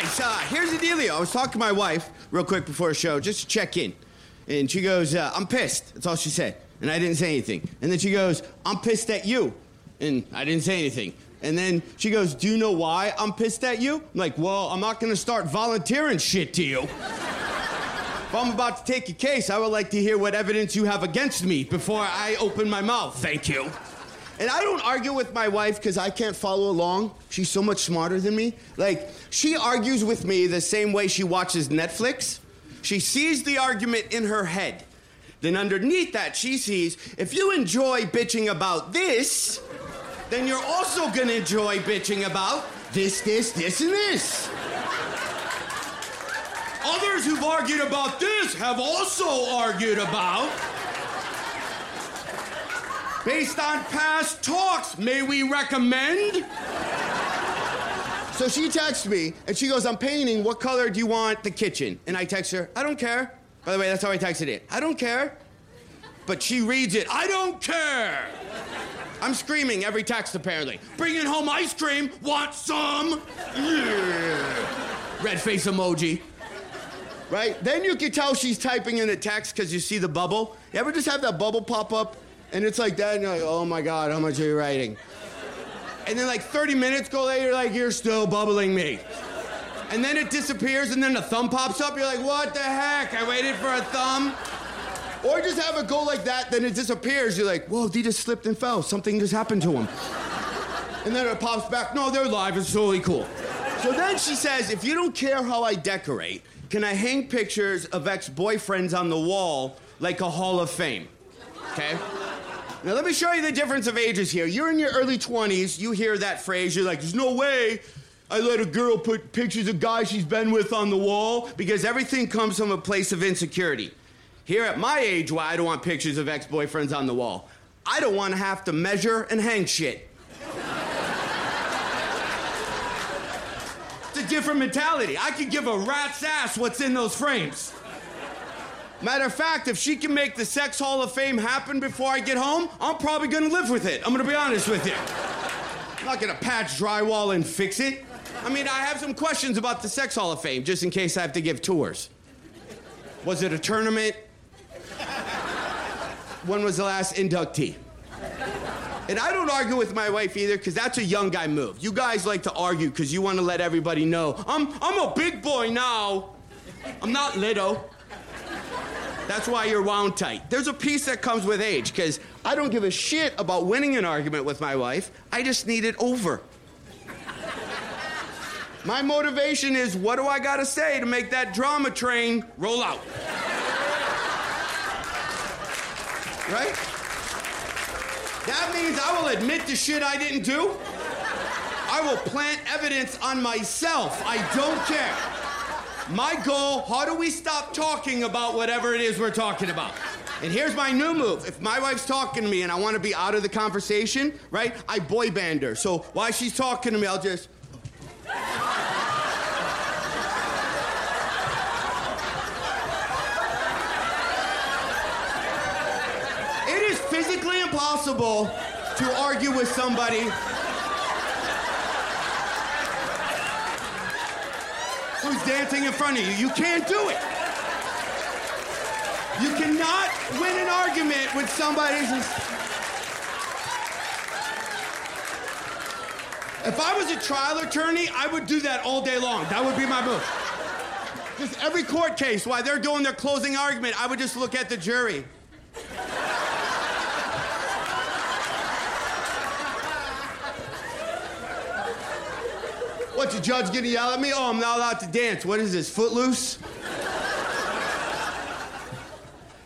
Guys, uh, here's the dealio. I was talking to my wife real quick before the show just to check in. And she goes, uh, I'm pissed. That's all she said. And I didn't say anything. And then she goes, I'm pissed at you. And I didn't say anything. And then she goes, Do you know why I'm pissed at you? I'm like, Well, I'm not gonna start volunteering shit to you. if I'm about to take a case, I would like to hear what evidence you have against me before I open my mouth. Thank you. And I don't argue with my wife because I can't follow along. She's so much smarter than me. Like, she argues with me the same way she watches Netflix. She sees the argument in her head. Then, underneath that, she sees if you enjoy bitching about this, then you're also gonna enjoy bitching about this, this, this, and this. Others who've argued about this have also argued about. Based on past talks, may we recommend? So she texts me and she goes, I'm painting. What color do you want the kitchen? And I text her, I don't care. By the way, that's how I texted it. I don't care. But she reads it, I don't care. I'm screaming every text apparently. Bringing home ice cream, want some? Yeah. Red face emoji. Right? Then you can tell she's typing in a text because you see the bubble. You ever just have that bubble pop up and it's like that and you're like, oh my God, how much are you writing? And then like 30 minutes go later, you're like, you're still bubbling me. And then it disappears and then the thumb pops up. You're like, what the heck? I waited for a thumb. Or just have it go like that, then it disappears. You're like, whoa, he just slipped and fell. Something just happened to him. and then it pops back. No, they're live. It's totally cool. So then she says, if you don't care how I decorate, can I hang pictures of ex boyfriends on the wall like a Hall of Fame? Okay? Now, let me show you the difference of ages here. You're in your early 20s, you hear that phrase, you're like, there's no way I let a girl put pictures of guys she's been with on the wall because everything comes from a place of insecurity. Here at my age, why I don't want pictures of ex boyfriends on the wall. I don't want to have to measure and hang shit. it's a different mentality. I could give a rat's ass what's in those frames. Matter of fact, if she can make the Sex Hall of Fame happen before I get home, I'm probably gonna live with it. I'm gonna be honest with you. I'm not gonna patch drywall and fix it. I mean, I have some questions about the Sex Hall of Fame just in case I have to give tours. Was it a tournament? When was the last inductee? And I don't argue with my wife either, because that's a young guy move. You guys like to argue because you want to let everybody know I'm, I'm a big boy now. I'm not little. That's why you're wound tight. There's a piece that comes with age, because I don't give a shit about winning an argument with my wife. I just need it over. My motivation is what do I gotta say to make that drama train roll out? Right? That means I will admit the shit I didn't do. I will plant evidence on myself. I don't care. My goal, how do we stop talking about whatever it is we're talking about? And here's my new move. If my wife's talking to me and I want to be out of the conversation, right? I boy band her. So while she's talking to me, I'll just. It is physically impossible to argue with somebody who's dancing in front of you. You can't do it. You cannot win an argument with somebody who's. If I was a trial attorney, I would do that all day long. That would be my move. Just every court case, while they're doing their closing argument, I would just look at the jury. The judge gonna yell at me? Oh, I'm not allowed to dance. What is this, footloose?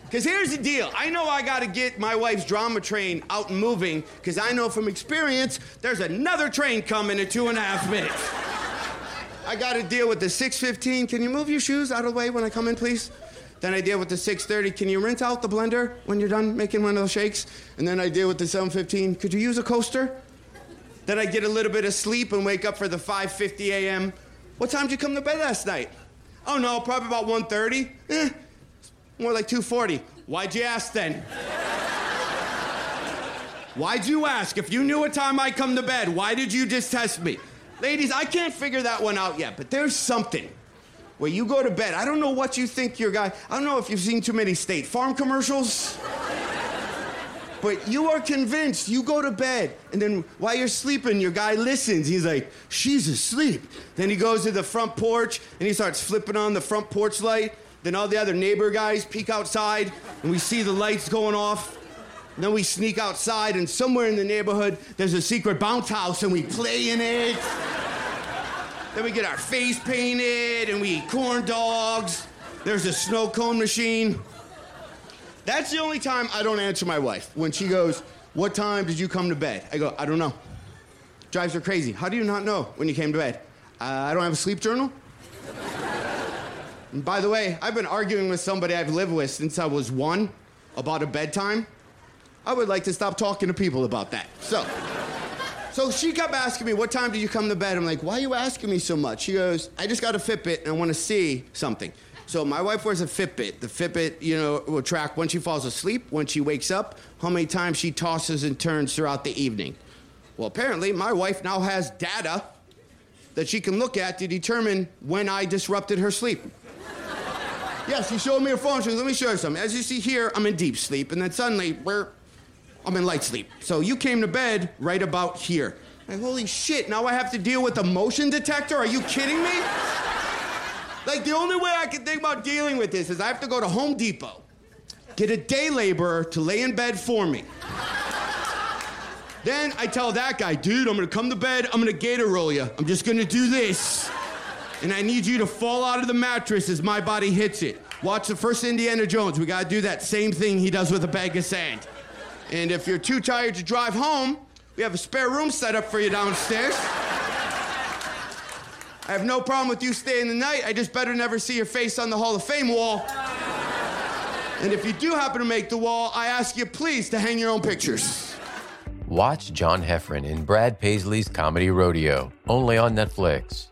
Because here's the deal. I know I got to get my wife's drama train out and moving, because I know from experience there's another train coming in two and a half minutes. I got to deal with the 615. Can you move your shoes out of the way when I come in, please? Then I deal with the 630. Can you rinse out the blender when you're done making one of those shakes? And then I deal with the 715. Could you use a coaster? Then I get a little bit of sleep and wake up for the 5:50 a.m. What time did you come to bed last night? Oh no, probably about 1:30. Eh, more like 2:40. Why'd you ask then? Why'd you ask? If you knew what time I come to bed, why did you just test me? Ladies, I can't figure that one out yet, but there's something where you go to bed. I don't know what you think your guy, I don't know if you've seen too many State Farm commercials. But you are convinced you go to bed, and then while you're sleeping, your guy listens. He's like, she's asleep. Then he goes to the front porch and he starts flipping on the front porch light. Then all the other neighbor guys peek outside, and we see the lights going off. And then we sneak outside, and somewhere in the neighborhood, there's a secret bounce house, and we play in it. then we get our face painted, and we eat corn dogs. There's a snow cone machine. That's the only time I don't answer my wife. When she goes, What time did you come to bed? I go, I don't know. Drives her crazy. How do you not know when you came to bed? Uh, I don't have a sleep journal. and by the way, I've been arguing with somebody I've lived with since I was one about a bedtime. I would like to stop talking to people about that. So, so she kept asking me, What time did you come to bed? I'm like, Why are you asking me so much? She goes, I just got a Fitbit and I want to see something. So my wife wears a Fitbit. The Fitbit, you know, will track when she falls asleep, when she wakes up, how many times she tosses and turns throughout the evening. Well, apparently, my wife now has data that she can look at to determine when I disrupted her sleep. yes, she showed me her phone. She goes, let me show you something. As you see here, I'm in deep sleep, and then suddenly, we're, I'm in light sleep. So you came to bed right about here. Like, holy shit, now I have to deal with a motion detector? Are you kidding me? Like, the only way I can think about dealing with this is I have to go to Home Depot, get a day laborer to lay in bed for me. then I tell that guy, dude, I'm gonna come to bed, I'm gonna gator roll you. I'm just gonna do this. And I need you to fall out of the mattress as my body hits it. Watch the first Indiana Jones. We gotta do that same thing he does with a bag of sand. And if you're too tired to drive home, we have a spare room set up for you downstairs. I have no problem with you staying the night. I just better never see your face on the Hall of Fame wall. And if you do happen to make the wall, I ask you please to hang your own pictures. Watch John Heffron in Brad Paisley's Comedy Rodeo, only on Netflix.